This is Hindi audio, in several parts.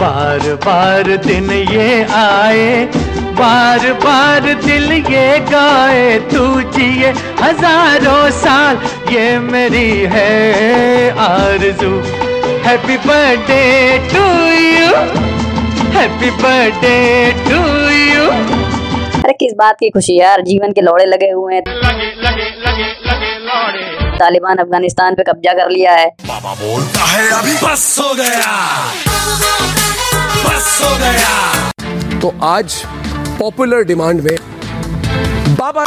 बार बार दिन ये आए बार बार दिल ये गाए तू जिए हज़ारों साल ये मेरी है आरज़ू। Happy birthday to you happy birthday to you अरे किस बात की खुशी यार जीवन के लौड़े लगे हुए हैं। लगे लगे लगे लगे। तालिबान अफ़गानिस्तान पे कब्जा कर लिया है। बाबा बोलता है अभी बस हो गया। बस हो गया। तो आज पॉपुलर डिमांड में बाबा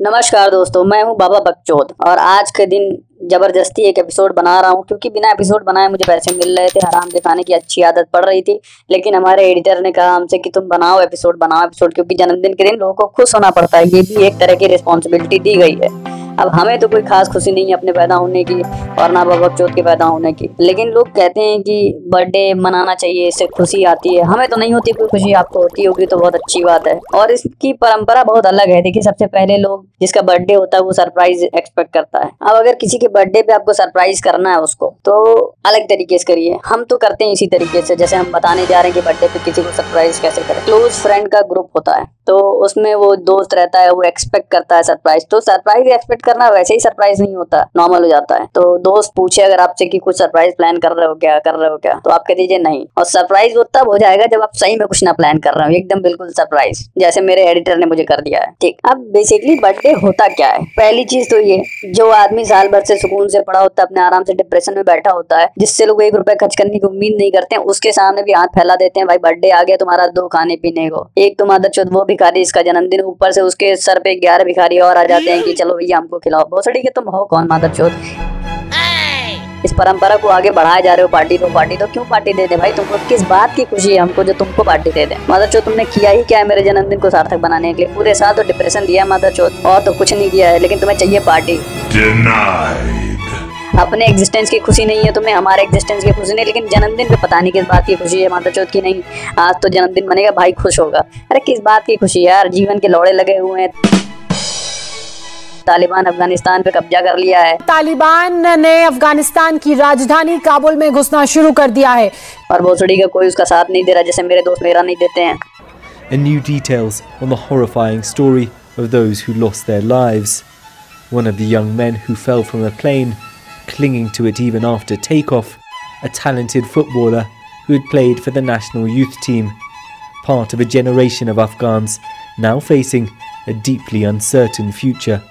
नमस्कार दोस्तों, मैं हूँ बाबा बगचौद और आज के दिन ज़बरदस्ती एक एपिसोड बना रहा हूँ क्योंकि बिना एपिसोड बनाए मुझे पैसे मिल रहे थे हराम दिखाने की अच्छी आदत पड़ रही थी। लेकिन हमारे एडिटर ने कहा हमसे कि तुम बनाओ एपिसोड बनाओ एपिसोड क्योंकि जन्मदिन के दिन लोगों को खुश होना पड़ता है, ये भी एक तरह की रिस्पॉन्सिबिलिटी दी गई है। अब हमें तो कोई खास खुशी नहीं है अपने पैदा होने की और ना बाबा बकचोद के पैदा होने की। लेकिन लोग कहते हैं कि बर्थडे मनाना चाहिए, इससे खुशी आती है। हमें तो नहीं होती कोई खुशी, आपको होती होगी तो बहुत अच्छी बात है। और इसकी परंपरा बहुत अलग है। देखिए, सबसे पहले लोग जिसका बर्थडे होता है, वो सरप्राइज़ एक्सपेक्ट करता है। अब अगर किसी के बर्थडे पे आपको सरप्राइज़ करना है उसको तो अलग तरीके से करिए। हम तो करते हैं इसी तरीके से। जैसे हम बताने जा रहे हैं कि बर्थडे पे किसी को सरप्राइज़ कैसे करें। क्लोज फ्रेंड का ग्रुप होता है। तो उसमें वो दोस्त रहता है, वो एक्सपेक्ट करता है सरप्राइज़ तो सरप्राइज़ एक्सपेक्ट करना वैसे ही सरप्राइज़ नहीं होता नॉर्मल हो जाता है। तो दोस्त पूछे अगर आपसे कि कुछ सरप्राइज़ प्लान कर रहे हो क्या, कर रहे हो क्या तो आप कह दीजिए नहीं। और सरप्राइज़ वो तब हो जाएगा जब आप सही में कुछ ना प्लान कर रहे हो, एकदम बिल्कुल सरप्राइज़ जैसे मेरे एडिटर ने मुझे कर दिया है। ठीक, अब बेसिकली बर्थडे होता क्या है? पहली चीज़ तो ये, जो आदमी साल भर से सुकून से पड़ा होता है, अपने आराम से डिप्रेशन में बैठा होता है, जिससे लोग एक रुपए खर्च करने की उम्मीद नहीं करते हैं उसके सामने भी हाथ फैला देते हैं, भाई बर्थडे आ गया, तुम्हारा दो खाने पीने को, एक तो मादर वो भिखारी, इसका जन्मदिन ऊपर से उसके सर पे ग्यारह भिखारी और आ जाते हैं कि चलो भैया हमको खिलाओ। भोसड़ी के तुम हो कौन मादर चौथ? इस परंपरा को आगे बढ़ाए जा रहे हो पार्टी तो पार्टी तो क्यों पार्टी दे दे भाई? तुमको किस बात की खुशी है हमको जो तुमको पार्टी दे दे? मादर चौथ, तुमने किया ही क्या है मेरे जन्मदिन को सार्थक बनाने के लिए? पूरे साल तो डिप्रेशन दिया मादर चौथ, और तो कुछ नहीं किया है, लेकिन तुम्हें चाहिए पार्टी। अपने एग्जिस्टेंस की खुशी नहीं है तुम्हें हमारे एग्जिस्टेंस की खुशी नहीं लेकिन जन्मदिन पे पता नहीं किस बात की खुशी है माता चौथ की नहीं। आज तो जन्मदिन बनेगा भाई खुश होगा। अरे किस बात की खुशी यार जीवन के लौड़े लगे हुए हैं। तालिबान अफ़गानिस्तान पे कब्जा कर लिया है। तालिबान ने अफ़गानिस्तान की राजधानी काबुल में घुसना शुरू कर दिया है। और भोसड़ी का कोई उसका साथ नहीं दे रहा जैसे मेरे दोस्त मेरा नहीं देते हैं। And new details on the horrifying story of those who lost their lives. One of the young men who fell from a plane, clinging to it even after takeoff, a talented footballer who had played for the national youth team, part of a generation of Afghans now facing a deeply uncertain future.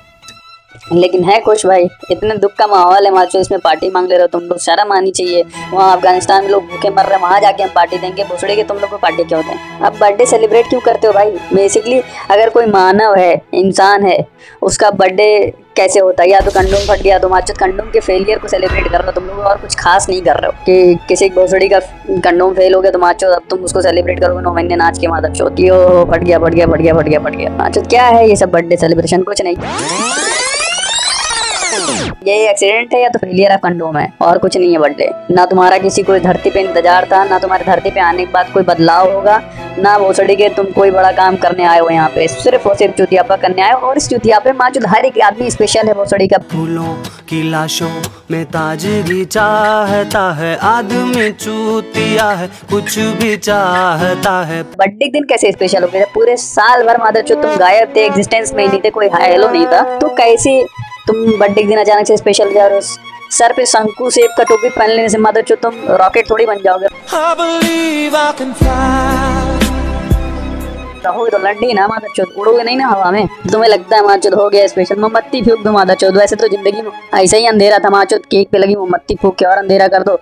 लेकिन है कुछ भाई इतने दुख का माहौल है माचो इसमें पार्टी मांग ले रहे हो तुम लोग शर्म आनी चाहिए वहाँ अफगानिस्तान में लोग भूखे मर रहे हैं वहाँ जाके हम पार्टी देंगे भुसड़े के तुम लोग को पार्टी क्यों दें अब बर्थडे सेलिब्रेट क्यों करते हो भाई बेसिकली अगर कोई मानव है इंसान है उसका बर्थडे कैसे होता है? या तो कंडोम फट गया तो माचो कंडोम के फेलियर को सेलिब्रेट कर रहे हो तुम लोग और कुछ खास नहीं कर रहे हो? कि किसी भोसड़ी का कंडोम फेल हो गया तो माचो अब तुम उसको सेलिब्रेट करोगे नौ महीने नाच के माधव चौथी हो फट गया फट गया फट गया फट गया। फट गया माचो क्या है ये सब बर्थडे सेलिब्रेशन कुछ नहीं। ये एक्सीडेंट है या तो फेलियर ऑफ़ कंडोम है और कुछ नहीं है बर्थडे ना तुम्हारा किसी को धरती पे इंतज़ार था ना तुम्हारे धरती पे आने के बाद कोई बदलाव होगा ना भोसड़ी के तुम कोई बड़ा काम करने आए हो यहाँ पे। सिर्फ़ और सिर्फ़ चुतियापा करने आए हो और इस चुतियापे में जो हर एक आदमी स्पेशल है भोसड़ी का। फूलों की लाशों में ताजगी चाहता है आदमी चूतिया है कुछ भी चाहता है। बर्थडे दिन कैसे स्पेशल हो गया? पूरे साल भर मादर जो तुम गायब थे एग्जिस्टेंस में नहीं थे कोई हेलो नहीं था तो कैसे तुम बर्थडे के दिन अचानक से स्पेशल जा रहे हो। सर पे शंकु सेब का टोपी पहन लेने से मदद चो तुम रॉकेट थोड़ी बन जाओगे। रहोगे तो लड्डी ना माधव चौथ। उड़ोगे नहीं ना हवा में? तुम्हें लगता है माचुद हो गया स्पेशल मोमबत्ती फूक दो माता चौथ। वैसे तो ज़िंदगी में ऐसा ही अंधेरा था माचुद केक पे लगी मोमबत्ती फूक के और अंधेरा कर दो।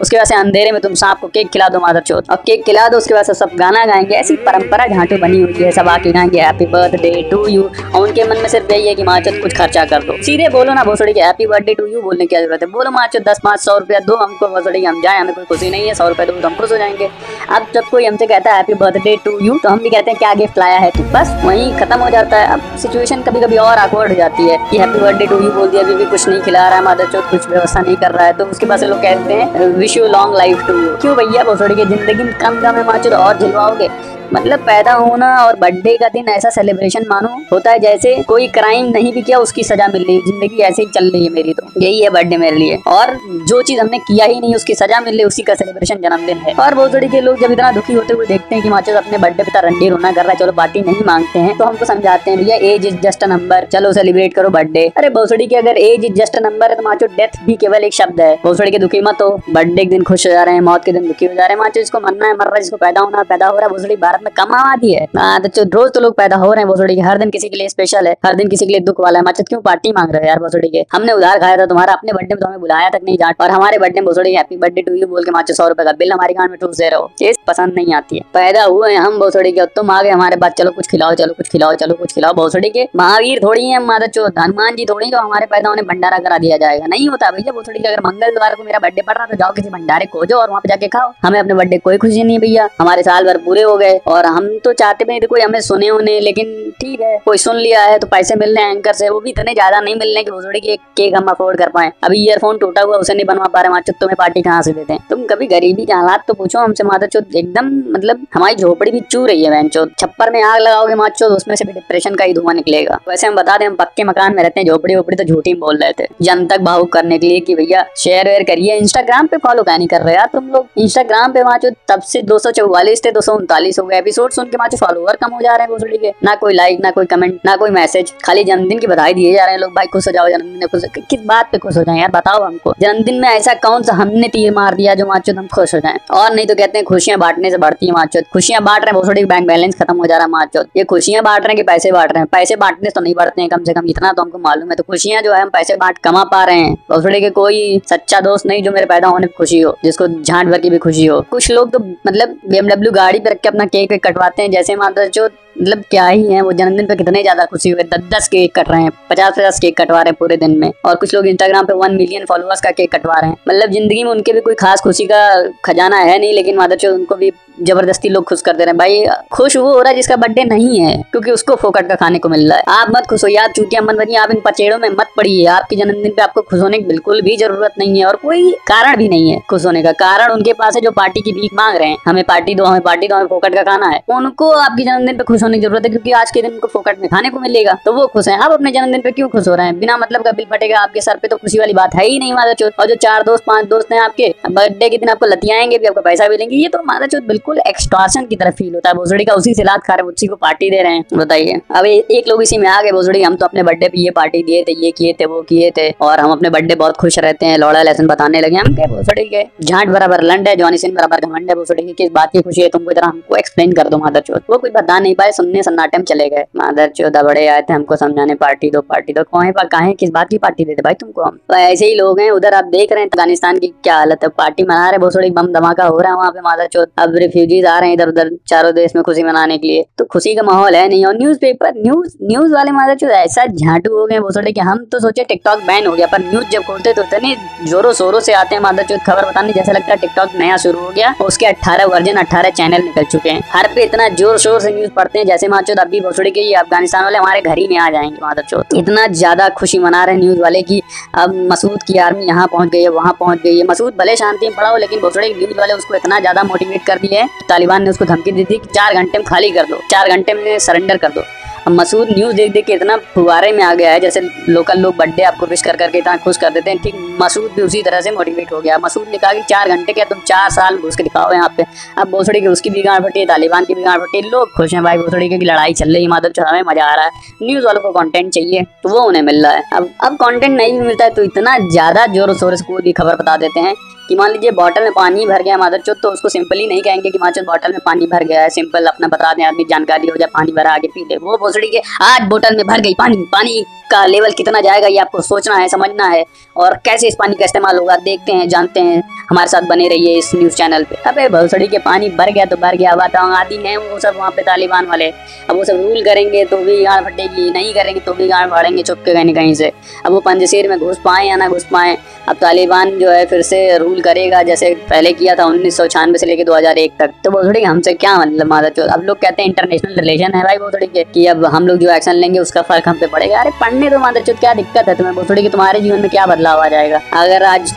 उसके बाद से अंधेरे में तुम सांप को केक खिला दो मादर चौथ। और केक खिला दो, उसके बाद सब गाना गाएँगे। ऐसी परंपरा झांटू बनी हुई है, सब आके गाएँगे हैप्पी बर्थडे टू यू और उनके मन में सिर्फ़ यही है कि माचुद कुछ खर्चा कर दो। सीधे बोलो ना भोसड़ी के हैप्पी बर्थडे टू यू बोलने की ज़रूरत है? बोलो माचुद दस, पाँच, सौ रुपया दो हमको भोसड़ी, हम जाए, हमें कोई खुशी नहीं है, सौ रुपया दो तो हम खुश हो जाएँगे। अब जब कोई हमसे कहता है हैप्पी बर्थडे टू यू तो हम भी कहते हैं, क्या गिफ्ट लाया है बस वहीं खत्म हो जाता है। अब सिचुएशन कभी कभी और awkward हो जाती है कि हैप्पी बर्थडे टू यू बोल दिया, अभी भी कुछ नहीं खिला रहा है मादर चौथ, कुछ व्यवस्था नहीं कर रहा है। तो उसके पास लोग कहते हैं wish you long life too क्यों भैया? भोसड़ी के ज़िंदगी में कम कम है माचुर और झिलवाओगे। मतलब पैदा होना और बर्थडे का दिन ऐसा सेलिब्रेशन मानो, होता है जैसे कोई क्राइम नहीं भी किया, उसकी सजा मिल रही, ज़िंदगी ऐसे ही चल रही है मेरी तो। यही है बर्थडे मेरे लिए। और जो चीज़ हमने किया ही नहीं, उसकी सजा मिल रही, उसी का सेलिब्रेशन जन्मदिन है। और बहुत के लोग जब इतना दुखी होते हुए देखते हैं कि माचो अपने बर्थडे पे रंडी रोना कर रहा है, चलो पार्टी नहीं मांगते हैं तो हमको समझाते हैं, भैया age is just a number चलो सेलिब्रेट करो बर्थडे। अरे भोसड़ी की अगर age is just a number है तो माचो डेथ भी केवल एक शब्द है। भोसड़ी के दुखी मत हो। बर्थडे के दिन खुश हो जा रहे हैं, मौत के दिन दुखी हो जा रहे हैं। माचो इसको मरना है, मर रहा है, जिसको पैदा होना, पैदा हो रहा है भोसड़ी भारत में कम आबादी है। हाँ, तो रोज तो लोग पैदा हो रहे हैं भोसड़ी के हर दिन किसी के लिए स्पेशल है हर दिन किसी के लिए दुख वाला है। माचो क्यों पार्टी मांग रहे हो यार भोसड़ी के? हमने उधार खाया था तुम्हारा अपने बर्थडे में तो हमें बुलाया तक नहीं जाट। और हमारे बर्थडे में भोसड़ी हैप्पी बर्थडे टू यू बोल के माचो सौ रुपए का बिल हमारे गांड में ठूस दे रहे हो। ये पसंद नहीं आती है। पैदा हुए हैं हम भोसड़ी के तुम आ गए हमारे पास। चलो कुछ खिलाओ चलो कुछ खिलाओ चलो कुछ खिलाओ। भोसड़ी के महावीर थोड़ी है माता चो हनुमान जी थोड़ी तो हमारे पैदा होने भंडारा करा दिया जाएगा। नहीं होता भैया भोसड़ी के अगर मंगलवार को मेरा बर्थडे पड़ रहा तो जाओ किसी भंडारे खोजो और वहाँ पे जाके खाओ। हमें अपने बर्थडे कोई खुशी नहीं भैया। हमारे साल भर पूरे हो गए। और हम तो चाहते भी नहीं कोई हमें सुने उन्हें, लेकिन ठीक है, कोई सुन लिया है तो पैसे मिल रहे हैं एंकर से, वो भी इतने ज़्यादा नहीं मिल रहे कि भोसड़ी की एक केक हम अफोर्ड कर पाए। अभी ईयरफोन टूटा हुआ, उसे नहीं बनवा पा रहे माचो तुम्हें पार्टी कहाँ से देते हैं? तुम कभी गरीबी के हालात तो पूछो हमसे माता चो एकदम मतलब हमारी झोपड़ी भी चू रही है बहन चो छप्पर में आग लगाओगे माचो उसमें से भी डिप्रेशन का ही धुआँ निकलेगा। वैसे हम बता दें, हम पक्के मकान में रहते हैं, झोपड़ी वोपड़ी तो झूठी बोल रहे थे। जन तक भावुक करने के लिए कि भैया शेयर वेयर करिए। इंस्टाग्राम पे फॉलो क्या नहीं कर रहे यार तुम लोग। इंस्टाग्राम पे माचो तब से दो सौ चौवालीस थे, दो सौ उनतालीस हो गए। एपिसोड सुन के माचो फॉलोअर कम हो जा रहे हैं भोसड़ी के, ना कोई लाइक ना कोई कमेंट ना कोई मैसेज खाली जन्मदिन की बधाई दिए जा रहे हैं लोग। भाई, खुश हो जाओ, जन्मदिन में खुश किस बात पे खुश हो जाए यार? बताओ हमको। जन्मदिन में ऐसा कौन सा हमने तीर मार दिया जो माचो हम खुश हो जाए? और नहीं तो कहते हैं खुशियाँ बांटने से बढ़ती है माचो। खुशियाँ बांट रहे हैं भोसड़ी बैंक बैलेंस खत्म हो जा रहा है माचो। ये खुशियाँ बांट रहे हैं कि पैसे बांट रहे हैं? पैसे बांटने तो नहीं बढ़ते हैं, कम से कम इतना तो हमको मालूम है। तो खुशियाँ जो है, हम पैसे बांट कमा पा रहे हैं। भोसड़ी के कोई सच्चा दोस्त नहीं जो मेरे पैदा होने खुशी हो, जिसको झांट भर की भी खुशी हो। कुछ लोग तो मतलब BMW गाड़ी पे रख के अपना केक वेक कटवाते हैं। जैसे माता जो मतलब क्या ही है, वो जन्मदिन पे कितने ज़्यादा खुशी हुए, दस दस केक कट रहे हैं, पचास पचास केक कटवा रहे हैं पूरे दिन में। और कुछ लोग इंस्टाग्राम पे वन मिलियन फॉलोअर्स का केक कटवा रहे हैं। मतलब ज़िंदगी में उनके भी कोई खास खुशी का खजाना है नहीं, लेकिन चो उनको भी ज़बरदस्ती लोग खुश कर दे रहे हैं। भाई, खुश वो हो रहा है जिसका बर्थडे नहीं है, क्योंकि उसको फोकट का खाने को मिल रहा है। आप मत खुश हो आप चूतिया मत बनिए, आप इन पचेड़ों में मत पड़िए। आपके जन्मदिन पे आपको खुश होने की बिल्कुल भी ज़रूरत नहीं है और कोई कारण भी नहीं है खुश होने का। कारण उनके पास है जो पार्टी की भीख मांग रहे हैं। हमें पार्टी दो, हमें पार्टी दो, हमें फोकट का खाना है। उनको आपके जन्मदिन पे खुश होने की ज़रूरत है, क्योंकि आज के दिन उनको फोकट में खाने को मिलेगा। तो वो खुश है। आप अपने जन्मदिन पे क्यों खुश हो रहे हैं? बिना मतलब का बिल फटेगा, आपके सर पे तो खुशी वाली बात है ही नहीं, माता चौथ। और जो चार दोस्त, पाँच दोस्त हैं आपके बर्थडे के दिन आपको लतियाएँगे भी, आपको पैसा भी देंगे। ये तो माता चौथ बिल्कुल एक्सटॉर्शन की तरफ़ फील होता है। भोसड़ी का उसी से लात खा रहे उसी को पार्टी दे रहे हैं। बताइए। ए- एक लोग इसी में आ गए भोसड़ी हम तो अपने बर्थडे पे ये पार्टी दिए थे, ये किए थे, वो किए थे, और हम अपने बर्थडे बहुत खुश रहते हैं, लौड़ा लेसन बताने लगे। हम क्या भोसड़ी के, झांट बराबर, लंड है जॉनी बराबर घमंड है भोसड़ी की, किस बात की खुशी है तुमको इतना हमको एक्सप्लेन कर दो मादर चौथ। वो कुछ बता नहीं पाए, सुनने सन्नाटे में चले गए। मादर चौथ बड़े आए थे, हमको समझाने पार्टी दो पार्टी दो, कौन काहे किस बात की पार्टी देते भाई तुमको हम? तो ऐसे ही लोग हैं, उधर आप देख रहे हैं, अफ़गानिस्तान की क्या हालत है पार्टी मना रहे भोसड़ी बम धमाका हो रहा है वहाँ पे मादर चौथ। अब रिफ्यूजीज आ रहे हैं इधर उधर चारों देश में खुशी मनाने के लिए। तो खुशी का माहौल है नहीं, और न्यूज़ पेपर न्यूज़ न्यूज़ वाले मादर चौथ ऐसा झांटू हो गए भोसड़ी के हम तो सोचे टिकटॉक बैन हो गया, पर न्यूज़ जब खोलते तो इतने जोरों शोरों से आते हैं मादर चौथ खबर बताने जैसे लगता है टिकटॉक नया शुरू हो गया उसके 18 वर्जन 18 चैनल निकल चुके हैं। हर पे इतना ज़ोर शोर से न्यूज़ पढ़ते हैं, जैसे माचो अभी भोसड़ी के ये अफ़गानिस्तान वाले हमारे घर ही में आ जाएँगे मादर चौथ इतना ज़्यादा खुशी मना रहे न्यूज़ वाले की अब मसूद की आर्मी यहाँ पहुँच गई है, वहाँ पहुँच गई है। मसूद भले शांति में पड़ा हो, लेकिन भोसड़ी न्यूज़ वाले उसको इतना ज़्यादा मोटिवेट कर दिए है तालिबान ने उसको धमकी दी थी कि चार घंटे में खाली कर दो, चार घंटे में सरेंडर कर दो। अब मसूद न्यूज़ देख देख के इतना फुवारे में आ गया है, जैसे लोकल लोग बर्थडे आपको विश कर करके इतना खुश कर देते हैं, ठीक, मसूद भी उसी तरह से मोटिवेट हो गया। मसूद ने कहा कि चार घंटे क्या तुम चार साल घुस के दिखाओ यहाँ पे। अब भोसड़ी की उसकी भी फटी है, तालिबान की भी फटी है, लोग खुश हैं भाई भोसड़ी की लड़ाई चल रही है, माधव चौहान में मज़ा आ रहा है। न्यूज़ वालों को कॉन्टेंट चाहिए तो वो उन्हें मिल रहा है। अब अब कंटेंट नहीं मिलता है तो इतना ज़्यादा ज़ोर शोर से कोई भी खबर बता देते हैं कि मान लीजिए बॉटल में पानी भर गया मादर चौथ तो उसको सिंपली नहीं कहेंगे कि माचो बॉटल में पानी भर गया है सिंपल अपना बता दें, आदमी जानकारी हो जाए, पानी भरा आगे पी ले वो भोसड़ी के आज बोतल में भर गई पानी पानी। का लेवल कितना जाएगा ये आपको सोचना है, समझना है। और कैसे इस पानी का इस्तेमाल होगा, देखते हैं, जानते हैं। हमारे साथ बने रहिए इस न्यूज़ चैनल पे। अबे भोसड़ी के पानी भर गया तो भर गया। आदि हैं, वो सब वहाँ पे तालिबान वाले। अब वो सब रूल करेंगे तो भी गाड़ फटेगी, नहीं करेंगे तो भी गाड़ फाड़ेंगे चुप के कहीं कहीं से। अब वो पंजशीर में घुस पाए या ना घुस पाए, अब तालिबान जो है फिर से रूल करेगा, जैसे पहले किया था उन्नीस सौ छियानवे से लेकर दो हज़ार एक तक। तो भोसड़ी हमसे क्या मतलब मादा अब लोग कहते हैं इंटरनेशनल रिलेशन है भाई भोसड़ी के, कि अब हम लोग जो एक्शन लेंगे, उसका फ़र्क हम पे पड़ेगा। अरे करने दो मादरचोद क्या दिक्कत है तुम्हें भोसड़ी की तुम्हारे जीवन में क्या बदलाव आ जाएगा? अगर आज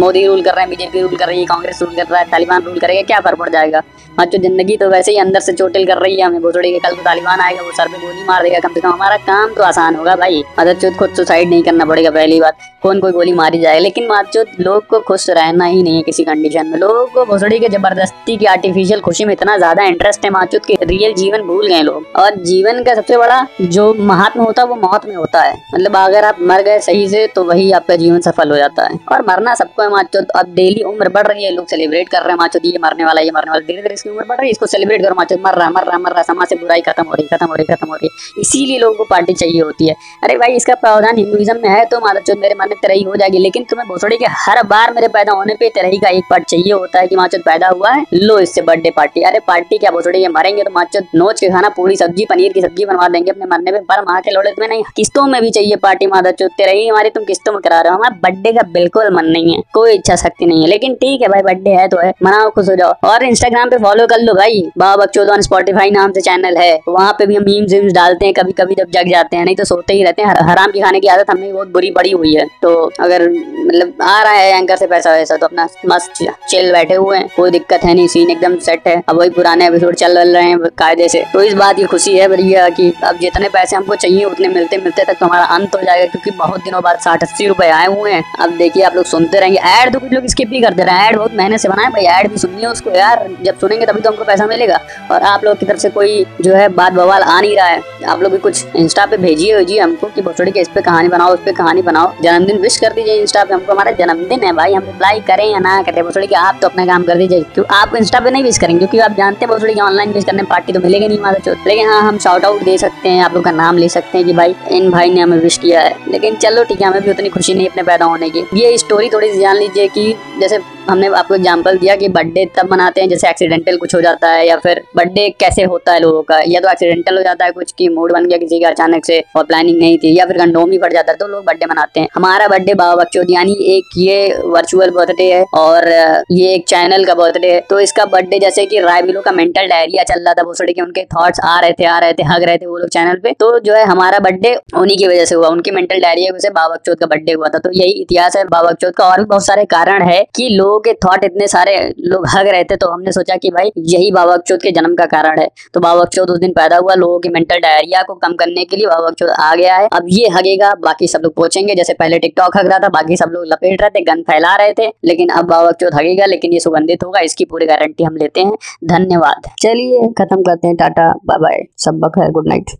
मोदी रूल कर रहे हैं, बीजेपी रूल कर रही है, कांग्रेस रूल कर रहा है, तालिबान रूल करेगा, क्या फ़र्क पड़ जाएगा? आज जो ज़िंदगी तो वैसे ही अंदर से चोटिल कर रही है, हमें भोसड़ी के कल को तालिबान आएगा, वो सर पे गोली मार देगा, कम से कम हमारा काम तो आसान होगा भाई। मादरचोद खुद सुसाइड नहीं करना पड़ेगा, पहली बात। कौन कोई गोली मारी जाएगा लेकिन मादरचोद लोग को खुश रहना ही नहीं है किसी कंडीशन में। लोगों को भोसड़ी के ज़बरदस्ती की आर्टिफिशियल खुशी में इतना ज़्यादा इंटरेस्ट है माचुत के रियल जीवन भूल गए लोग। और जीवन का सबसे बड़ा जो महात्मा होता है, वो मौत में होता है। मतलब अगर आप मर गए सही से तो वही आपका जीवन सफल हो जाता है। और मरना सबको है माचुत अब डेली उम्र बढ़ रही है, लोग सेलिब्रेट कर रहे हैं माचुत ये मरने वाला, ये मरने वाला, धीरे धीरे इसकी उम्र बढ़ रही है, इसको सेलिब्रेट करो माचुत मर रहा मर रहा मर रहा, समाज से बुराई खत्म हो रही, खत्म हो रही, खत्म हो रही है इसीलिए लोगों को पार्टी चाहिए होती है। अरे भाई, इसका प्रावधान हिंदुइज्म में है तो माचुत मेरे मन में तरही हो जाएगी, लेकिन तुम्हें भोसड़ी के हर बार मेरे पैदा होने पे तरही का एक पार्ट चाहिए होता है कि माचो पैदा हुआ है, लो इससे बर्थडे पार्टी अरे पार्टी क्या भोसड़ी के मरेंगे तो माचो नोच के खाना, पूरी सब्ज़ी पनीर की सब्ज़ी बनवा देंगे अपने मरने पे, पर माँ के लोड़े तुम्हें नहीं, किस्तों में भी चाहिए पार्टी माता चुतते रही हमारी तुम किस्तों में करा रहे हो, हमारा बर्थडे का बिल्कुल मन नहीं है। कोई इच्छा शक्ति नहीं है। लेकिन ठीक है भाई बर्थडे है तो है। मनाओ, खुश हो जाओ। और इंस्टाग्राम पे फॉलो कर लो भाई। बाबा बकचोद स्पॉटिफाई नाम से चैनल है। वहाँ पे भी हम मीम्स वीम्स डालते हैं कभी कभी जब जग जाते हैं। नहीं तो सोते ही रहते हैं। हर- हराम की खाने की आदत हमें बहुत बुरी पड़ी हुई है। तो अगर मतलब आ रहा है एंकर से पैसा वैसा तो अपना मस्त चिल बैठे हुए हैं। कोई दिक्कत है नहीं। सीन एकदम सेट है। अब वही पुराने एपिसोड चल रहे हैं कायदे से। तो इस बात की खुशी है भैया कि अब जितने पैसे हमको चाहिए, उतने मिलते मिलते तक तो हमारा अंत हो जाएगा। क्योंकि बहुत दिनों बाद साठ अस्सी रुपए आए हुए हैं। अब देखिए आप लोग सुनते रहेंगे। ऐड तो कुछ लोग स्किप भी करते रहे। ऐड बहुत मेहनत से बनाए, भाई ऐड भी सुनिए उसको यार। जब सुनेंगे तभी तो हमको पैसा मिलेगा। और आप लोग की तरफ़ से कोई जो है बात बवाल आ नहीं रहा है। आप लोग भी कुछ इंस्टा पे भेजिए भेजिए हमको कि भोसड़ी के इस पे कहानी बनाओ, उस पे कहानी बनाओ। जन्मदिन विश कर दीजिए इंस्टा पे हमको। हमारा जन्मदिन है भाई, हम रिप्लाई करें या ना करें भोसड़ी के, आप तो अपना काम कर दीजिए। क्यों? आप इंस्टा पे नहीं विश करेंगे, क्योंकि आप जानते हैं भोसड़ी के ऑनलाइन विश करने पार्टी तो मिलेगी नहीं हमारा चोट लेकिन हाँ हम शॉर्ट आउट दे सकते हैं, आप लोग का नाम ले सकते हैं कि भाई, इन भाई ने हमें विश किया है। लेकिन चलो ठीक है, हमें भी उतनी खुशी नहीं अपने पैदा होने की। ये स्टोरी थोड़ी जान लीजिए कि जैसे हमने आपको एग्जांपल दिया कि बर्थडे तब मनाते हैं जैसे एक्सीडेंटल कुछ हो जाता है या फिर बर्थडे कैसे होता है लोगों का। या तो एक्सीडेंटल हो जाता है, कुछ की मूड बन गया किसी का अचानक से और प्लानिंग नहीं थी या फिर कंडोम ही पड़ जाता है तो लोग बर्थडे मनाते हैं। हमारा बर्थडे बाबा बक्चौद यानी एक ये वर्चुअल बर्थडे है और ये एक चैनल का बर्थडे है। तो इसका बर्थडे जैसे कि रायबिलो का मेंटल डायरिया चल रहा था भोसड़ी के उनके थॉट्स आ रहे थे, आ रहे थे, हग रहे थे वो लोग चैनल पे। तो जो है हमारा बर्थडे उन्हीं की वजह से हुआ, उनकी मेंटल डायरिया की वजह से बाबा बक्चौद का बर्थडे हुआ था। तो यही इतिहास है बाबा बक्चौद का। और भी बहुत सारे कारण है कि लोगों के थॉट इतने सारे लोग हग रहे थे तो हमने सोचा कि भाई, यही बाबा बक्चौद के जन्म का कारण है। तो बाबा बक्चौद उस दिन पैदा हुआ, लोगों की मेंटल डायरिया को कम करने के लिए बाबा बक्चौद आ गया है। अब ये हगेगा, बाकी सब लोग पहुँचेंगे। जैसे पहले टिकटॉक हग रहा था, बाकी सब लोग लपेट रहे थे, गन फैला रहे थे, लेकिन अब बाबा बक्चौद हगेगा, लेकिन ये सुगंधित होगा, इसकी पूरी गारंटी हम लेते हैं। धन्यवाद। चलिए, खत्म करते हैं, टाटा बाय बाय सब खैर गुड नाइट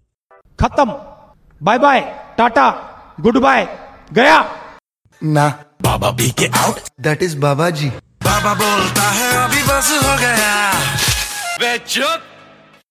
खत्म। Bye bye Tata goodbye गया। ना। बाबा बी के आउट दैट इज़ बाबा जी बाबा बोलता है अभी बस हो गया। वे चुप